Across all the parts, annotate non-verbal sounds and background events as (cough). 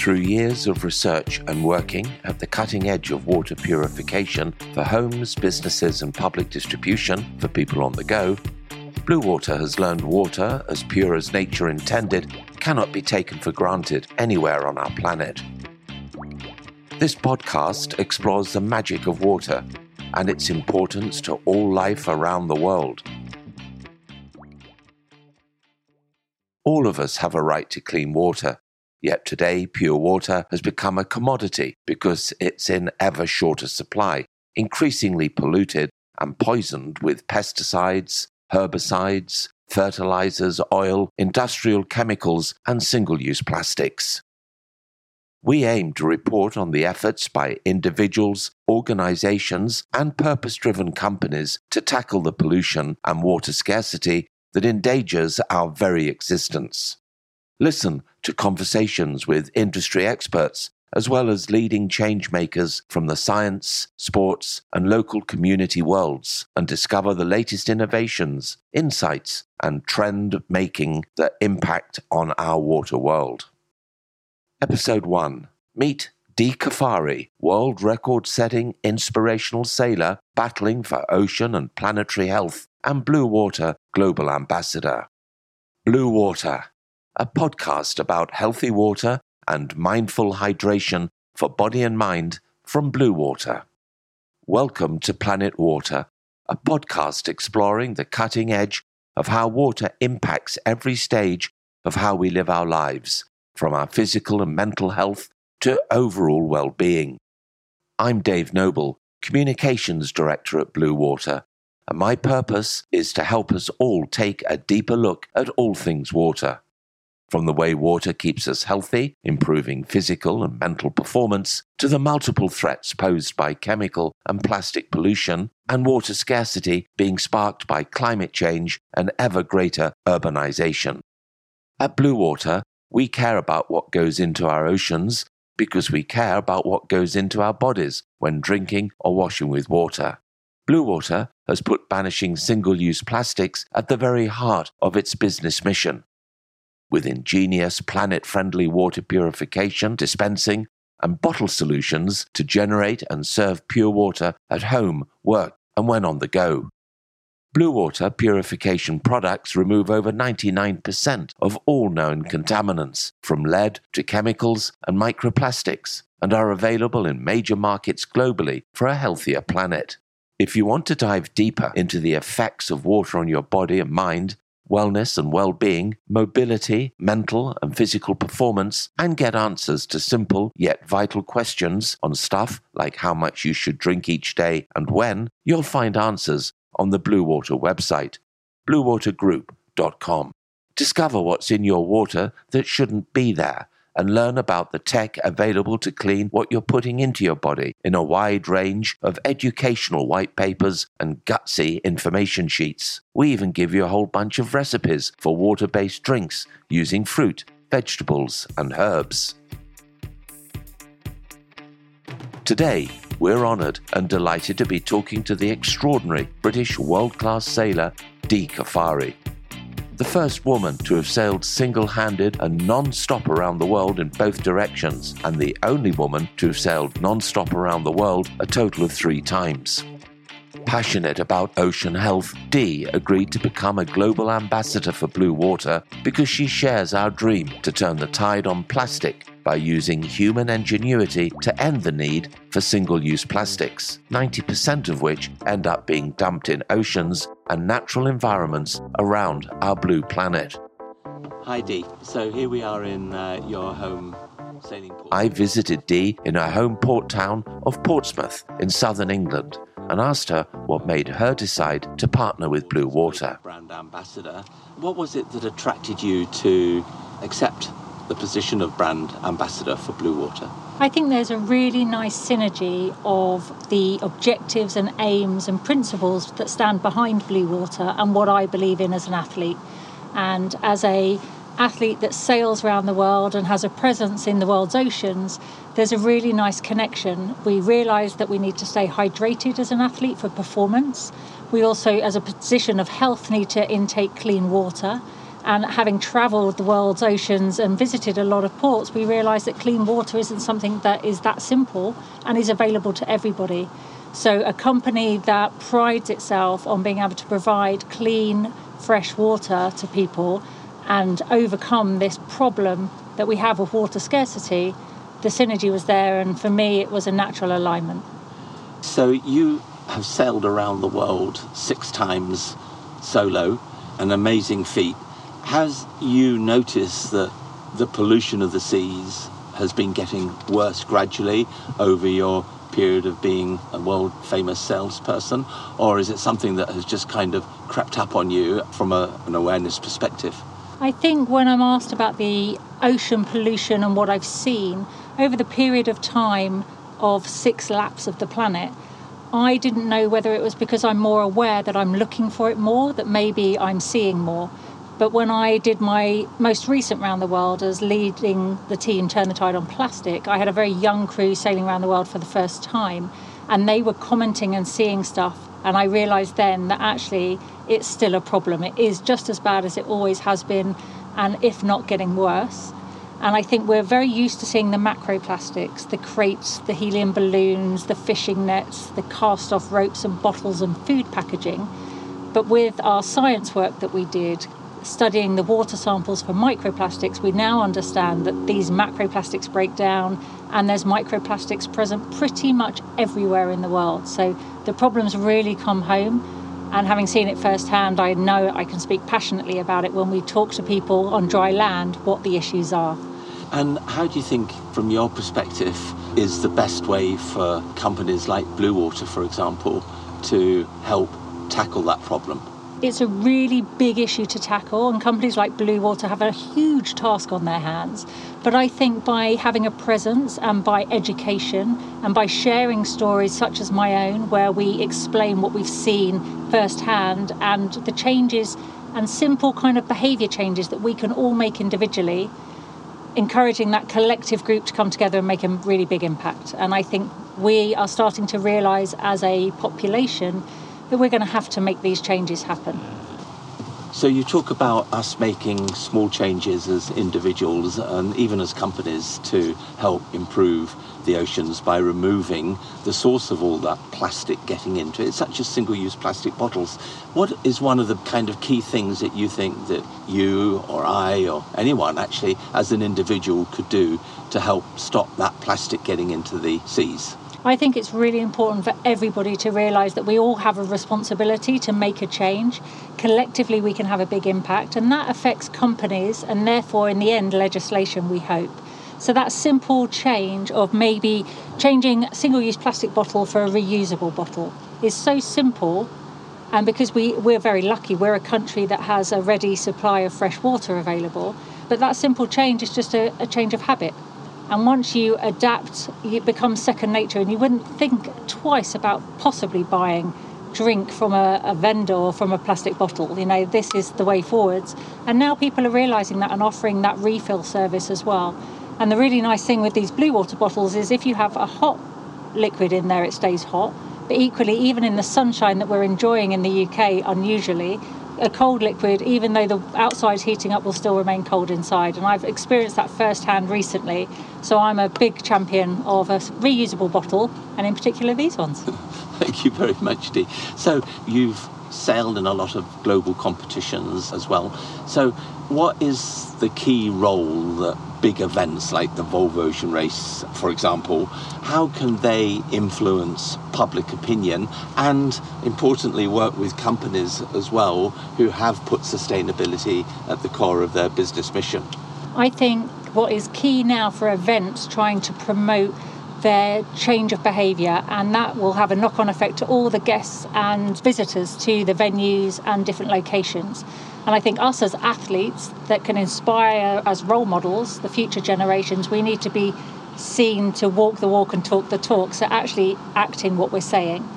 Through years of research and working at the cutting edge of water purification for homes, businesses, and public distribution for people on the go, Blue Water has learned water, as pure as nature intended, cannot be taken for granted anywhere on our planet. This podcast explores the magic of water and its importance to all life around the world. All of us have a right to clean water, yet today pure water has become a commodity because it's in ever shorter supply, increasingly polluted and poisoned with pesticides, herbicides, fertilizers, oil, industrial chemicals, and single use plastics. We aim to report on the efforts by individuals, organizations, and purpose driven companies to tackle the pollution and water scarcity that endangers our very existence. Listen to conversations with industry experts as well as leading change makers from the science, sports, and local community worlds, and discover the latest innovations, insights, and trend making that impact on our water world. Episode 1 Meet Dee Caffari, world record setting inspirational sailor battling for ocean and planetary health, and Blue Water Global Ambassador. Blue Water, a podcast about healthy water and mindful hydration for body and mind from Blue Water. Welcome to Planet Water, a podcast exploring the cutting edge of how water impacts every stage of how we live our lives, from our physical and mental health to overall well being. I'm Dave Noble, Communications Director at Blue Water, and my purpose is to help us all take a deeper look at all things water. From the way water keeps us healthy, improving physical and mental performance, to the multiple threats posed by chemical and plastic pollution, and water scarcity being sparked by climate change and ever greater urbanization. At Blue Water, we care about what goes into our oceans because we care about what goes into our bodies when drinking or washing with water. Blue Water has put banishing single use plastics at the very heart of its business mission with ingenious planet friendly water purification, dispensing, and bottle solutions to generate and serve pure water at home, work, and when on the go. Blue water purification products remove over 99% of all known contaminants, from lead to chemicals and microplastics, and are available in major markets globally for a healthier planet. If you want to dive deeper into the effects of water on your body and mind, wellness and well being, mobility, mental and physical performance, and get answers to simple yet vital questions on stuff like how much you should drink each day and when, you'll find answers on the Blue Water website, bluewatergroup.com. Discover what's in your water that shouldn't be there and learn about the tech available to clean what you're putting into your body in a wide range of educational white papers and gutsy information sheets. We even give you a whole bunch of recipes for water based drinks using fruit, vegetables, and herbs. Today, we're honoured and delighted to be talking to the extraordinary British world class sailor Dee Caffari the first woman to have sailed single handed and non stop around the world in both directions, and the only woman to have sailed non stop around the world a total of three times. Passionate about ocean health, Dee agreed to become a global ambassador for Blue Water because she shares our dream to turn the tide on plastic by using human ingenuity to end the need for single use plastics, 90% of which end up being dumped in oceans and natural environments around our blue planet. Hi, Dee. So here we are in uh, your home sailing port. I visited Dee in her home port town of Portsmouth in southern England and asked her what made her decide to partner with Blue Water. Brand ambassador. What was it that attracted you to accept the position of brand ambassador for Blue Water? I think there's a really nice synergy of the objectives and aims and principles that stand behind Blue Water and what I believe in as an athlete. And as a athlete that sails around the world and has a presence in the world's oceans, there's a really nice connection. We realise that we need to stay hydrated as an athlete for performance. We also, as a position of health, need to intake clean water And having travelled the world's oceans and visited a lot of ports, we realised that clean water isn't something that is that simple and is available to everybody. So, a company that prides itself on being able to provide clean, fresh water to people and overcome this problem that we have of water scarcity, the synergy was there, and for me, it was a natural alignment. So, you have sailed around the world six times solo, an amazing feat. Has you noticed that the pollution of the seas has been getting worse gradually over your period of being a world famous salesperson, or is it something that has just kind of crept up on you from a, an awareness perspective? I think when I'm asked about the ocean pollution and what I've seen over the period of time of six laps of the planet, I didn't know whether it was because I'm more aware that I'm looking for it more, that maybe I'm seeing more. But when I did my most recent round the world as leading the team Turn the Tide on Plastic, I had a very young crew sailing around the world for the first time, and they were commenting and seeing stuff. And I realised then that actually it's still a problem. It is just as bad as it always has been, and if not getting worse. And I think we're very used to seeing the macroplastics, the crates, the helium balloons, the fishing nets, the cast off ropes and bottles and food packaging. But with our science work that we did, studying the water samples for microplastics, we now understand that these macroplastics break down and there's microplastics present pretty much everywhere in the world. So the problems really come home. And having seen it firsthand, I know I can speak passionately about it when we talk to people on dry land what the issues are. And how do you think, from your perspective, is the best way for companies like Blue Water, for example, to help tackle that problem? It's a really big issue to tackle, and companies like Blue Water have a huge task on their hands. But I think by having a presence and by education and by sharing stories such as my own, where we explain what we've seen firsthand and the changes and simple kind of behaviour changes that we can all make individually, encouraging that collective group to come together and make a really big impact. And I think we are starting to realise as a population that we're going to have to make these changes happen. So you talk about us making small changes as individuals and even as companies to help improve the oceans by removing the source of all that plastic getting into it, such as single-use plastic bottles. What is one of the kind of key things that you think that you or I or anyone actually as an individual could do to help stop that plastic getting into the seas? I think it's really important for everybody to realise that we all have a responsibility to make a change. Collectively, we can have a big impact, and that affects companies and therefore, in the end, legislation, we hope. So, that simple change of maybe changing a single use plastic bottle for a reusable bottle is so simple. And because we, we're very lucky, we're a country that has a ready supply of fresh water available. But that simple change is just a, a change of habit. And once you adapt, it becomes second nature, and you wouldn't think twice about possibly buying drink from a, a, vendor or from a plastic bottle. You know, this is the way forwards. And now people are realizing that and offering that refill service as well. And the really nice thing with these blue water bottles is if you have a hot liquid in there, it stays hot. But equally, even in the sunshine that we're enjoying in the UK, unusually, a cold liquid, even though the outside's heating up, will still remain cold inside. And I've experienced that firsthand recently. So I'm a big champion of a reusable bottle, and in particular these ones. (laughs) Thank you very much, Dee. So you've sailed in a lot of global competitions as well. So what is the key role that big events like the Volvo Ocean Race, for example, how can they influence public opinion and, importantly, work with companies as well who have put sustainability at the core of their business mission? I think what is key now for events trying to promote their change of behaviour, and that will have a knock on effect to all the guests and visitors to the venues and different locations. And I think us as athletes that can inspire as role models the future generations, we need to be seen to walk the walk and talk the talk, so actually acting what we're saying.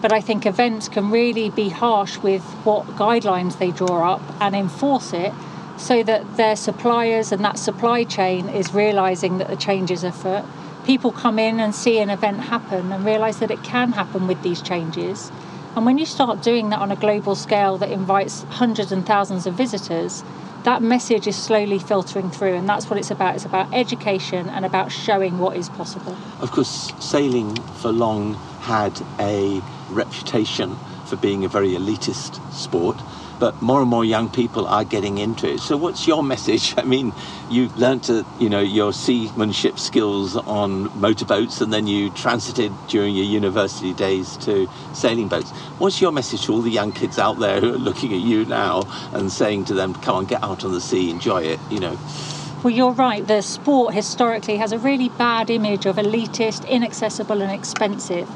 But I think events can really be harsh with what guidelines they draw up and enforce it so that their suppliers and that supply chain is realizing that the changes are afoot people come in and see an event happen and realize that it can happen with these changes And when you start doing that on a global scale that invites hundreds and thousands of visitors, that message is slowly filtering through, and that's what it's about. It's about education and about showing what is possible. Of course, sailing for long had a reputation for being a very elitist sport but more and more young people are getting into it. So, what's your (laughs) message? I mean, you learnt to, you know, your seamanship skills on motorboats, and then you transited during your university days to sailing boats. What's your message to all the young kids out there who are looking at you now and saying to them, "Come on, get out on the sea, enjoy it," you know? Well, you're right. The sport historically has a really bad image of elitist, inaccessible, and expensive.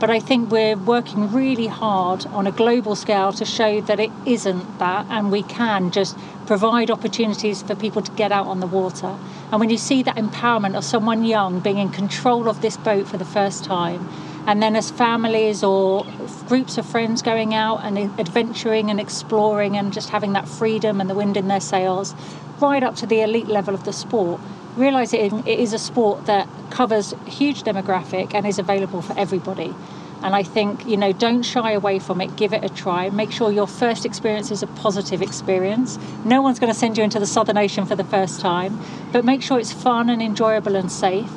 But I think we're working really hard on a global scale to show that it isn't that, and we can just provide opportunities for people to get out on the water. And when you see that empowerment of someone young being in control of this boat for the first time, and then as families or groups of friends going out and adventuring and exploring and just having that freedom and the wind in their sails, right up to the elite level of the sport, realize it, it is a sport that covers huge demographic and is available for everybody. And I think, you know, don't shy away from it, give it a try. Make sure your first experience is a positive experience. No one's going to send you into the Southern Ocean for the first time, but make sure it's fun and enjoyable and safe.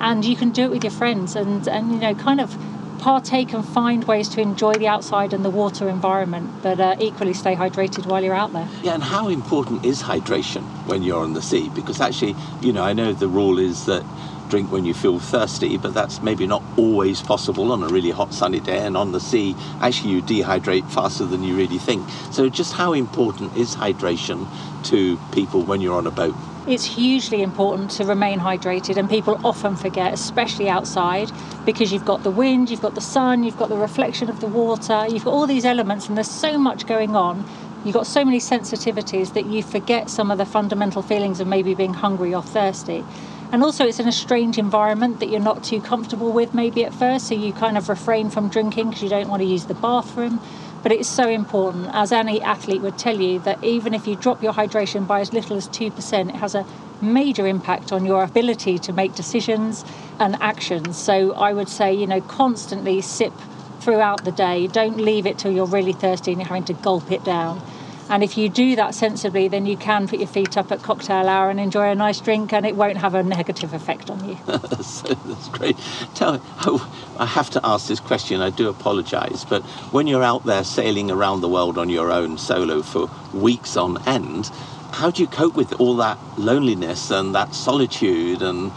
And you can do it with your friends and, and you know, kind of partake and find ways to enjoy the outside and the water environment, but uh, equally stay hydrated while you're out there. Yeah, and how important is hydration when you're on the sea? Because actually, you know, I know the rule is that drink when you feel thirsty, but that's maybe not always possible on a really hot sunny day. And on the sea, actually, you dehydrate faster than you really think. So, just how important is hydration to people when you're on a boat? It's hugely important to remain hydrated, and people often forget, especially outside, because you've got the wind, you've got the sun, you've got the reflection of the water, you've got all these elements, and there's so much going on. You've got so many sensitivities that you forget some of the fundamental feelings of maybe being hungry or thirsty. And also, it's in a strange environment that you're not too comfortable with, maybe at first, so you kind of refrain from drinking because you don't want to use the bathroom. But it's so important, as any athlete would tell you, that even if you drop your hydration by as little as 2%, it has a major impact on your ability to make decisions and actions. So I would say, you know, constantly sip throughout the day. Don't leave it till you're really thirsty and you're having to gulp it down. And if you do that sensibly, then you can put your feet up at cocktail hour and enjoy a nice drink, and it won't have a negative effect on you. (laughs) so that's great. Tell me, oh, I have to ask this question. I do apologise, but when you're out there sailing around the world on your own solo for weeks on end, how do you cope with all that loneliness and that solitude and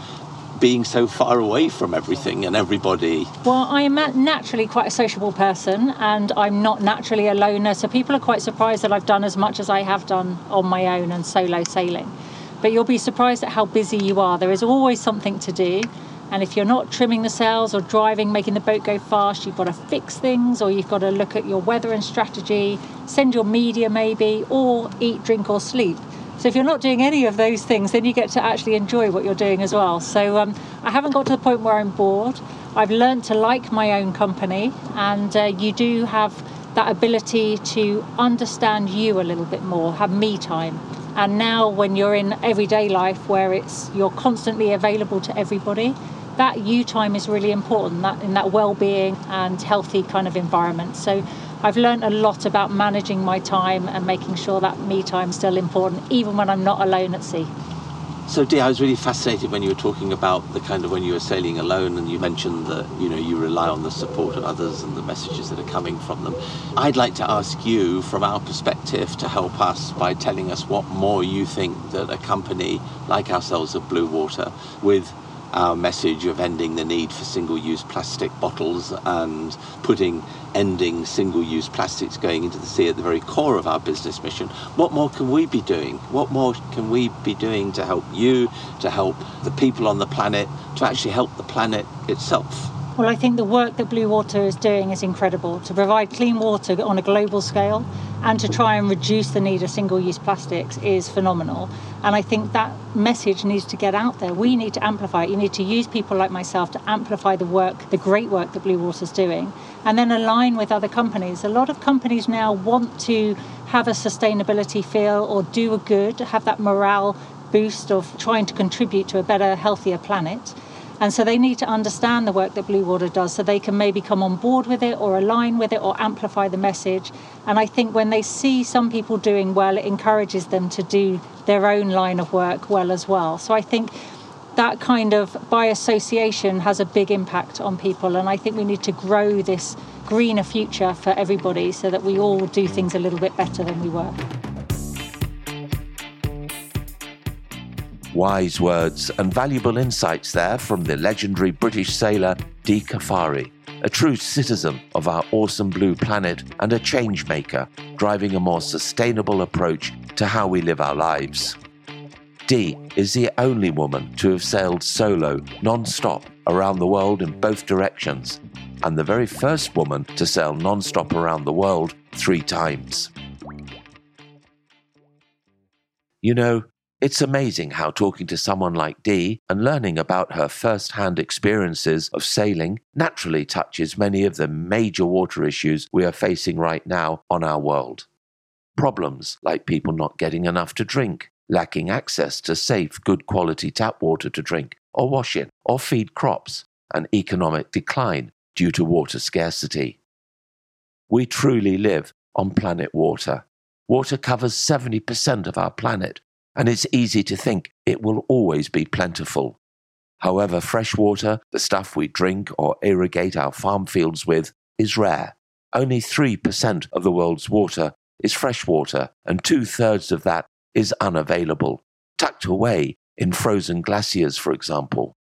being so far away from everything and everybody? Well, I am naturally quite a sociable person and I'm not naturally a loner, so people are quite surprised that I've done as much as I have done on my own and solo sailing. But you'll be surprised at how busy you are. There is always something to do. And if you're not trimming the sails or driving, making the boat go fast, you've got to fix things or you've got to look at your weather and strategy, send your media maybe, or eat, drink, or sleep. So if you're not doing any of those things, then you get to actually enjoy what you're doing as well. So um, I haven't got to the point where I'm bored. I've learned to like my own company, and uh, you do have that ability to understand you a little bit more, have me time. And now, when you're in everyday life where it's you're constantly available to everybody, that you time is really important. That in that well-being and healthy kind of environment. So I've learned a lot about managing my time and making sure that me time is still important, even when I'm not alone at sea. So, Dee, I was really fascinated when you were talking about the kind of when you were sailing alone, and you mentioned that you know you rely on the support of others and the messages that are coming from them. I'd like to ask you, from our perspective, to help us by telling us what more you think that a company like ourselves at Blue Water, with our message of ending the need for single use plastic bottles and putting ending single use plastics going into the sea at the very core of our business mission. What more can we be doing? What more can we be doing to help you, to help the people on the planet, to actually help the planet itself? Well, I think the work that Blue Water is doing is incredible to provide clean water on a global scale and to try and reduce the need of single use plastics is phenomenal. And I think that message needs to get out there. We need to amplify it. You need to use people like myself to amplify the work, the great work that Blue Water is doing, and then align with other companies. A lot of companies now want to have a sustainability feel or do a good, have that morale boost of trying to contribute to a better, healthier planet. And so they need to understand the work that Blue Water does so they can maybe come on board with it or align with it or amplify the message. And I think when they see some people doing well, it encourages them to do their own line of work well as well. So I think that kind of by association has a big impact on people. And I think we need to grow this greener future for everybody so that we all do things a little bit better than we were. Wise words and valuable insights there from the legendary British sailor Dee Caffari, a true citizen of our awesome blue planet and a change maker, driving a more sustainable approach to how we live our lives. Dee is the only woman to have sailed solo, non stop, around the world in both directions, and the very first woman to sail non stop around the world three times. You know, it's amazing how talking to someone like Dee and learning about her first hand experiences of sailing naturally touches many of the major water issues we are facing right now on our world. Problems like people not getting enough to drink, lacking access to safe, good quality tap water to drink or wash in or feed crops, and economic decline due to water scarcity. We truly live on planet water. Water covers 70% of our planet and it's easy to think it will always be plentiful. However, fresh water, the stuff we drink or irrigate our farm fields with, is rare. Only 3% of the world's water is fresh water, and two thirds of that is unavailable, tucked away in frozen glaciers, for example.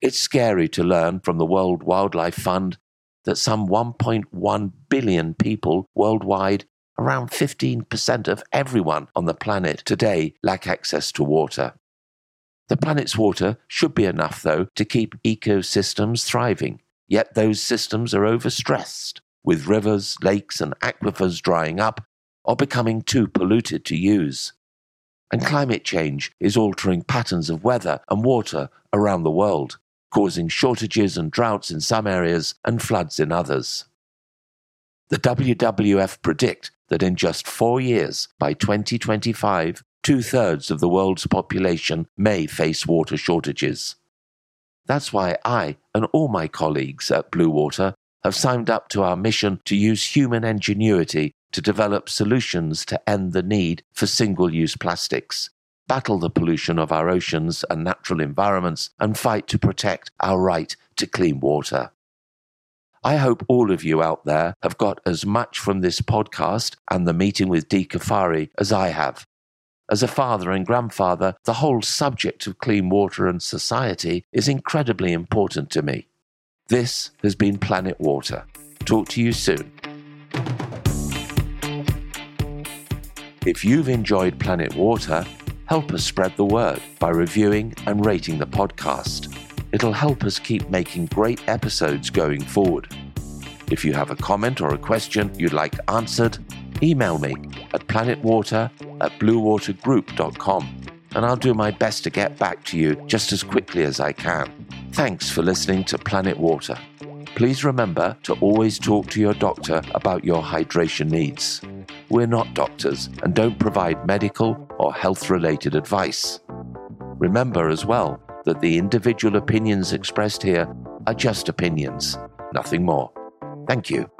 It's scary to learn from the World Wildlife Fund that some 1.1 billion people worldwide around 15% of everyone on the planet today lack access to water. The planet's water should be enough, though, to keep ecosystems thriving, yet those systems are overstressed, with rivers, lakes, and aquifers drying up or becoming too polluted to use. And climate change is altering patterns of weather and water around the world, causing shortages and droughts in some areas and floods in others. The WWF predict that in just four years, by 2025, two thirds of the world's population may face water shortages. That's why I and all my colleagues at Blue Water have signed up to our mission to use human ingenuity to develop solutions to end the need for single use plastics, battle the pollution of our oceans and natural environments, and fight to protect our right to clean water. I hope all of you out there have got as much from this podcast and the meeting with Dee Caffari as I have. As a father and grandfather, the whole subject of clean water and society is incredibly important to me. This has been Planet Water. Talk to you soon. If you've enjoyed Planet Water, help us spread the word by reviewing and rating the podcast. It'll help us keep making great episodes going forward. If you have a comment or a question you'd like answered, email me at planetwater at bluewatergroup.com and I'll do my best to get back to you just as quickly as I can. Thanks for listening to Planet Water. Please remember to always talk to your doctor about your hydration needs. We're not doctors and don't provide medical or health related advice. Remember as well that the individual opinions expressed here are just opinions, nothing more. Thank you.